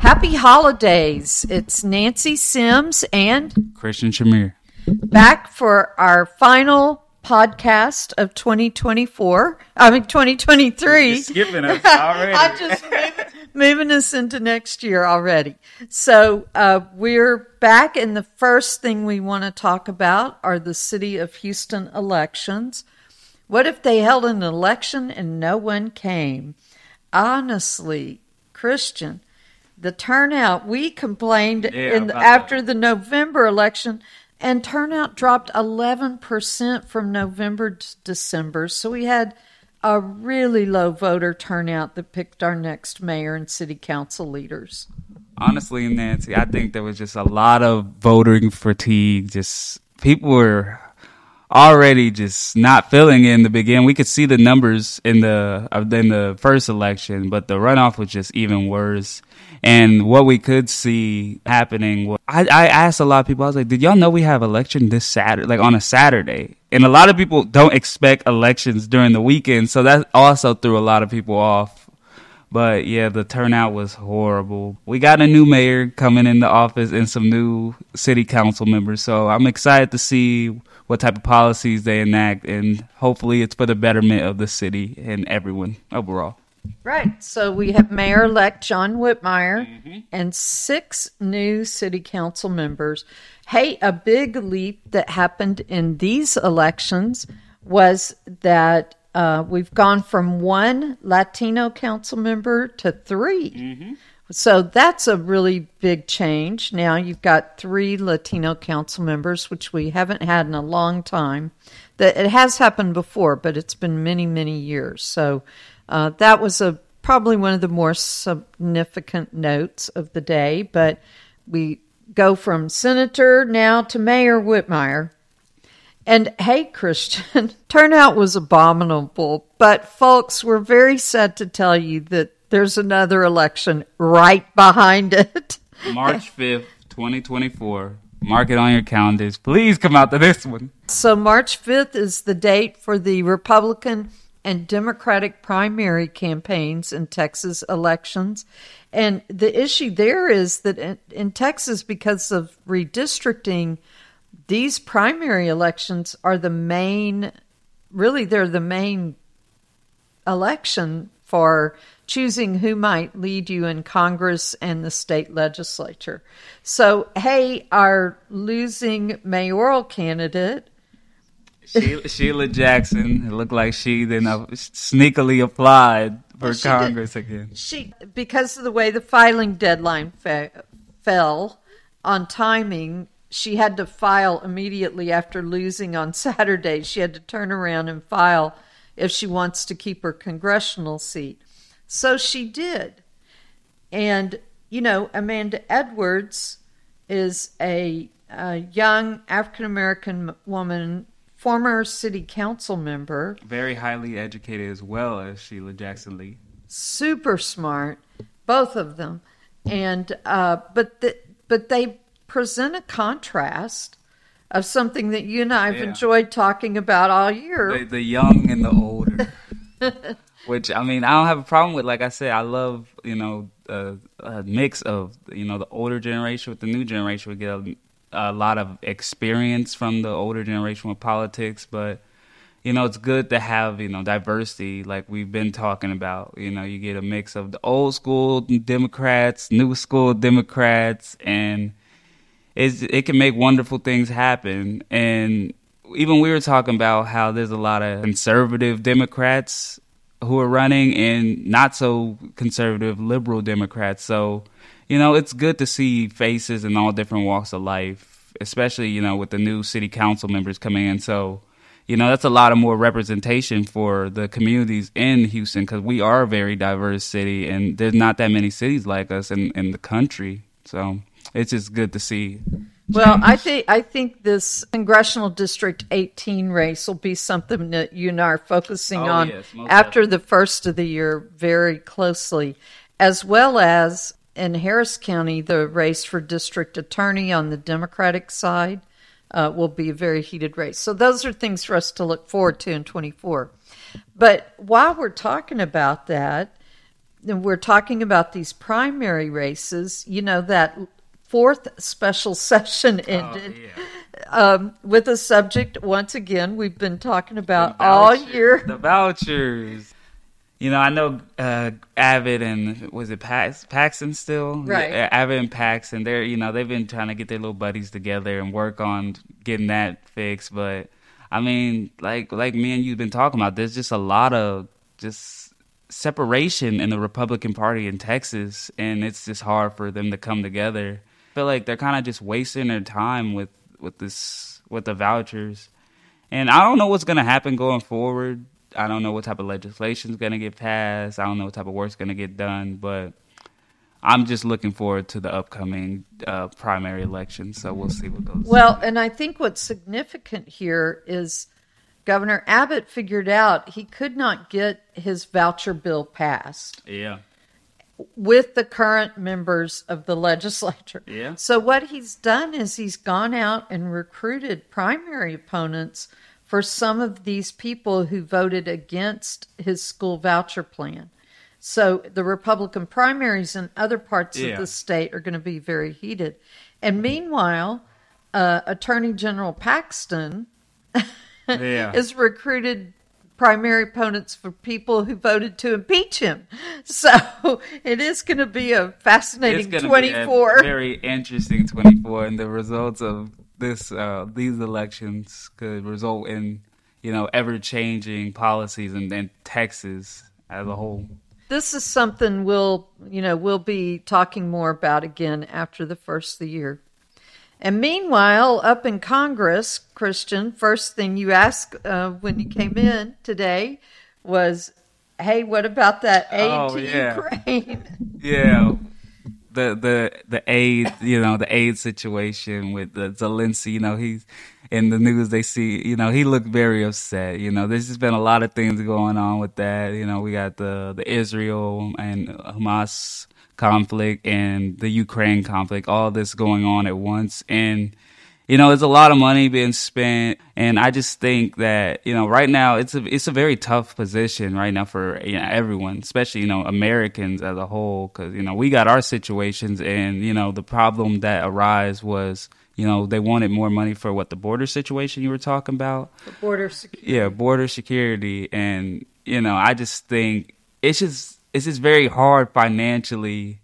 Happy holidays. It's Nancy Sims and Christian Shamir. back for our final podcast of 2024. I mean, 2023. skipping us already. I'm just moving, moving us into next year already. So uh, we're back, and the first thing we want to talk about are the city of Houston elections. What if they held an election and no one came? Honestly, Christian, the turnout we complained Yeah, in after the November election, and turnout dropped 11% from November to December. So we had a really low voter turnout that picked our next mayor and city council leaders. Honestly, Nancy, I think there was just a lot of voting fatigue. Just people were already just not feeling it in the beginning. We could see the numbers in the in the first election, but the runoff was just even worse. And what we could see happening, was, I, I asked a lot of people. I was like, "Did y'all know we have election this Saturday, like on a Saturday?" And a lot of people don't expect elections during the weekend, so that also threw a lot of people off. But yeah, the turnout was horrible. We got a new mayor coming in the office and some new city council members. So I'm excited to see what type of policies they enact, and hopefully it's for the betterment of the city and everyone overall. Right. So we have Mayor elect John Whitmire and six new city council members. Hey, a big leap that happened in these elections was that uh, we've gone from one Latino council member to 3 So that's a really big change. Now you've got three Latino council members, which we haven't had in a long time. That it has happened before, but it's been many, many years. So uh, that was a probably one of the more significant notes of the day. But we go from senator now to Mayor Whitmire. And hey, Christian, turnout was abominable. But folks, we're very sad to tell you that there's another election right behind it. March 5th, 2024. Mark it on your calendars. Please come out to this one. So, March 5th is the date for the Republican and Democratic primary campaigns in Texas elections. And the issue there is that in, in Texas, because of redistricting, these primary elections are the main, really, they're the main election for choosing who might lead you in Congress and the state legislature. So, hey, our losing mayoral candidate, Sheila, Sheila Jackson. It looked like she then uh, sneakily applied for She did. Congress again. she because of the way the filing deadline fe- fell on timing, she had to file immediately after losing on Saturday. She had to turn around and file if she wants to keep her congressional seat. So she did. And, you know, Amanda Edwards is a, a young African American woman, former city council member, Very highly educated as well as Sheila Jackson Lee. super smart, both of them, and uh, but the, but they present a contrast of something that you and I have Yeah. enjoyed talking about all year. The, the young and the older. Which I mean, I don't have a problem with. Like I said, I love you know a, a mix of you know the older generation with the new generation. We get a, a lot of experience from the older generation with politics, but you know it's good to have you know diversity, like we've been talking about. You know, you get a mix of the old school Democrats, new school Democrats, and it can make wonderful things happen. And even we were talking about how there's a lot of conservative Democrats who are running and not so conservative liberal Democrats. So, you know, it's good to see faces in all different walks of life, especially, you know, with the new city council members coming in. So, you know, that's a lot of more representation for the communities in Houston because we are a very diverse city and there's not that many cities like us in, in the country. So it's just good to see. Well, I think I think this congressional district 18 race will be something that you and I are focusing Oh, on yes, after the first of the year very closely, as well as in Harris County the race for district attorney on the Democratic side uh, will be a very heated race. So those are things for us to look forward to in 24. But while we're talking about that, and we're talking about these primary races, you know, that fourth special session ended. Oh, yeah. Um, with a subject once again we've been talking about all year the vouchers you know, I know uh, Abbott and was it Pax, Paxton still? Right. Yeah, Abbott and Paxton, they're you know they've been trying to get their little buddies together and work on getting that fixed. But I mean, like like me and you've been talking about, there's just a lot of just separation in the Republican Party in Texas, and it's just hard for them to come together. I feel like they're kind of just wasting their time with with this with the vouchers. And I don't know what's going to happen going forward. I don't know what type of legislation is going to get passed. I don't know what type of work's going to get done, but I'm just looking forward to the upcoming uh, primary election. So we'll see what goes. Well, and I think what's significant here is Governor Abbott figured out he could not get his voucher bill passed. Yeah. With the current members of the legislature. Yeah. So what he's done is he's gone out and recruited primary opponents for some of these people who voted against his school voucher plan. So the Republican primaries in other parts yeah. of the state are going to be very heated. And meanwhile, uh, Attorney General Paxton yeah. is recruited primary opponents for people who voted to impeach him. So it is going to be a fascinating 24. A very interesting 24, and the results of this uh, these elections could result in you know ever changing policies in, in Texas as a whole. This is something we'll you know we'll be talking more about again after the first of the year. And meanwhile, up in Congress, Christian, first thing you asked uh, when you came in today was, "Hey, what about that aid oh, to yeah. Ukraine?" Yeah, the the the aid, you know, the aid situation with the Zelensky, you know, he's in the news. They see, you know, he looked very upset. You know, there's just been a lot of things going on with that. You know, we got the the Israel and Hamas conflict and the Ukraine conflict, all this going on at once, and you know, there's a lot of money being spent, and I just think that you know, right now it's a it's a very tough position right now for you know, everyone, especially you know Americans as a whole, because you know we got our situations, and you know the problem that arose was you know they wanted more money for what the border situation you were talking about, the border security, yeah, border security, and you know I just think it's just it's just very hard financially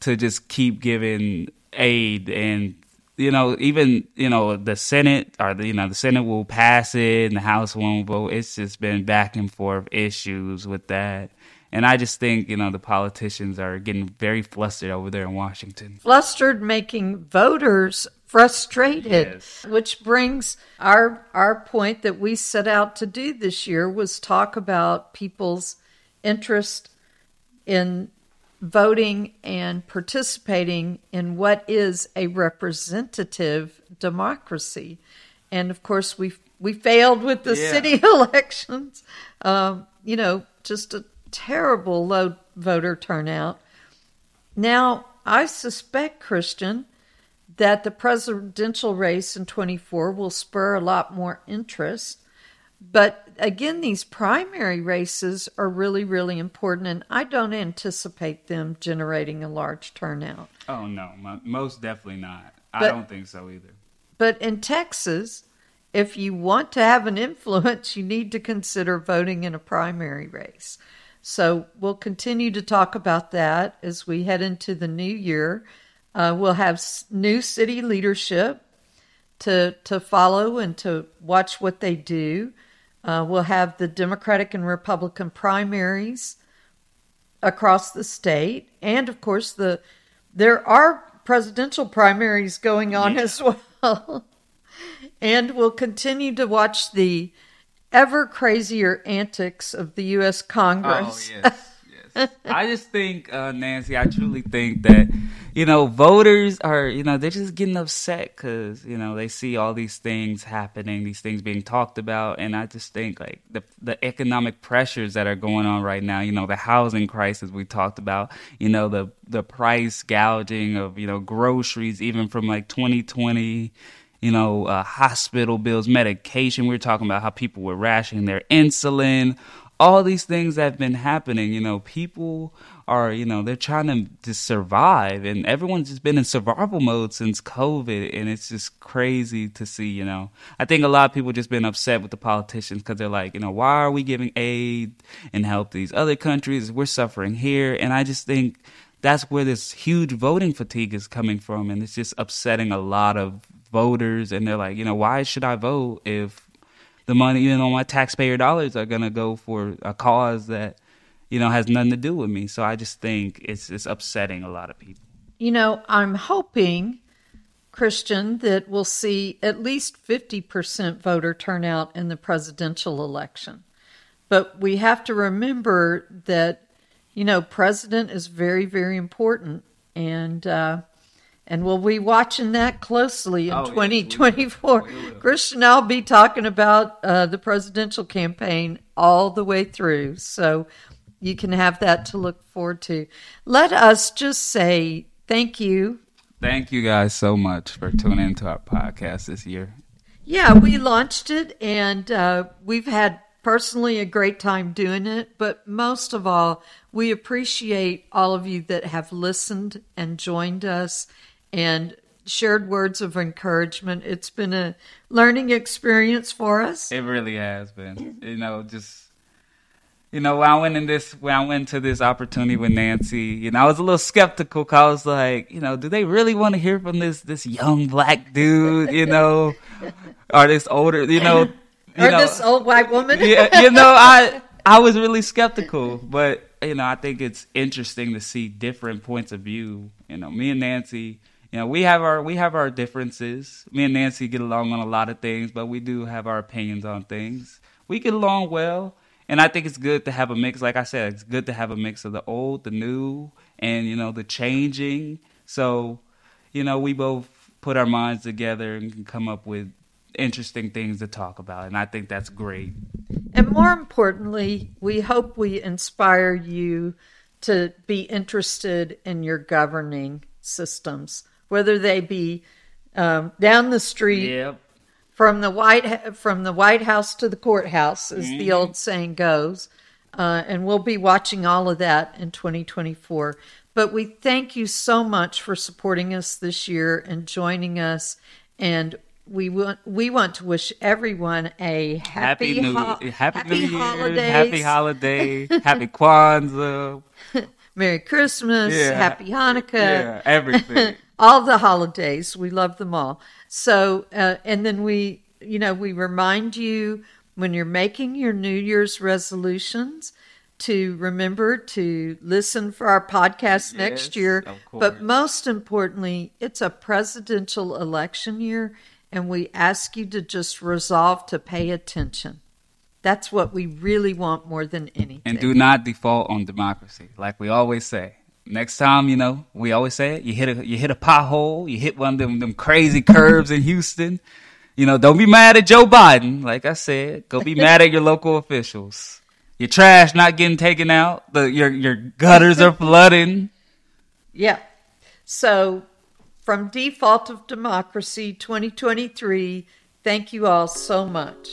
to just keep giving aid and you know, even you know the Senate or the, you know the Senate will pass it and the House won't vote. It's just been back and forth issues with that, and I just think you know the politicians are getting very flustered over there in Washington. Flustered, making voters frustrated, yes. which brings our our point that we set out to do this year was talk about people's interest in voting and participating in what is a representative democracy. And of course, we we failed with the yeah. city elections. Um, you know, just a terrible low voter turnout. Now, I suspect, Christian, that the presidential race in 24 will spur a lot more interest. But again, these primary races are really, really important, and I don't anticipate them generating a large turnout. Oh, no, most definitely not. But, I don't think so either. But in Texas, if you want to have an influence, you need to consider voting in a primary race. So we'll continue to talk about that as we head into the new year. Uh, we'll have new city leadership to to follow and to watch what they do. Uh, we'll have the Democratic and Republican primaries across the state, and of course the there are presidential primaries going on yeah. as well. and we'll continue to watch the ever crazier antics of the U.S. Congress. Oh, yes. I just think, uh, Nancy, I truly think that, you know, voters are, you know, they're just getting upset because, you know, they see all these things happening, these things being talked about. And I just think, like, the, the economic pressures that are going on right now, you know, the housing crisis we talked about, you know, the, the price gouging of, you know, groceries, even from like 2020 you know, uh, hospital bills, medication. We were talking about how people were rationing their insulin, all these things that have been happening, you know, people are, you know, they're trying to just survive and everyone's just been in survival mode since COVID and it's just crazy to see, you know. I think a lot of people just been upset with the politicians because they're like, you know, why are we giving aid and help these other countries? We're suffering here. And I just think that's where this huge voting fatigue is coming from and it's just upsetting a lot of voters and they're like, you know, why should I vote if the money, you know, my taxpayer dollars are going to go for a cause that you know, has nothing to do with me. So I just think it's it's upsetting a lot of people. You know, I'm hoping, Christian, that we'll see at least 50% voter turnout in the presidential election. But we have to remember that, you know, president is very, very important. And, uh, and we'll be watching that closely in oh, 2024. Yes, Christian, I'll be talking about uh, the presidential campaign all the way through. So you can have that to look forward to. Let us just say thank you. Thank you guys so much for tuning into our podcast this year. Yeah, we launched it and uh, we've had personally a great time doing it, but most of all, we appreciate all of you that have listened and joined us and shared words of encouragement. It's been a learning experience for us. It really has been. You know, just you know, when I went in this, when I went to this opportunity with Nancy, you know, I was a little skeptical. Cause I was like, you know, do they really want to hear from this this young black dude, you know, or this older, you know, you or know, this old white woman? yeah, you know, I I was really skeptical, but you know, I think it's interesting to see different points of view. You know, me and Nancy, you know, we have our we have our differences. Me and Nancy get along on a lot of things, but we do have our opinions on things. We get along well and I think it's good to have a mix. Like I said, it's good to have a mix of the old, the new, and you know the changing. So, you know, we both put our minds together and can come up with interesting things to talk about, and I think that's great. And more importantly, we hope we inspire you to be interested in your governing systems, whether they be um, down the street. Yep from the White from the White House to the courthouse, as mm-hmm. the old saying goes. Uh, and we'll be watching all of that in 2024. But we thank you so much for supporting us this year and joining us. And we want we want to wish everyone a happy happy new, ho- happy, happy, new year, holidays. happy holiday, happy Kwanzaa, Merry Christmas, yeah. Happy Hanukkah, yeah, everything, all the holidays. We love them all. So, uh, and then we, you know, we remind you when you're making your New Year's resolutions to remember to listen for our podcast yes, next year. But most importantly, it's a presidential election year, and we ask you to just resolve to pay attention. That's what we really want more than anything. And do not default on democracy, like we always say next time, you know, we always say it, you hit a you hit a pothole, you hit one of them them crazy curves in Houston. You know, don't be mad at Joe Biden. Like I said, go be mad at your local officials. Your trash not getting taken out. The your your gutters are flooding. Yeah. So, from Default of Democracy 2023, thank you all so much.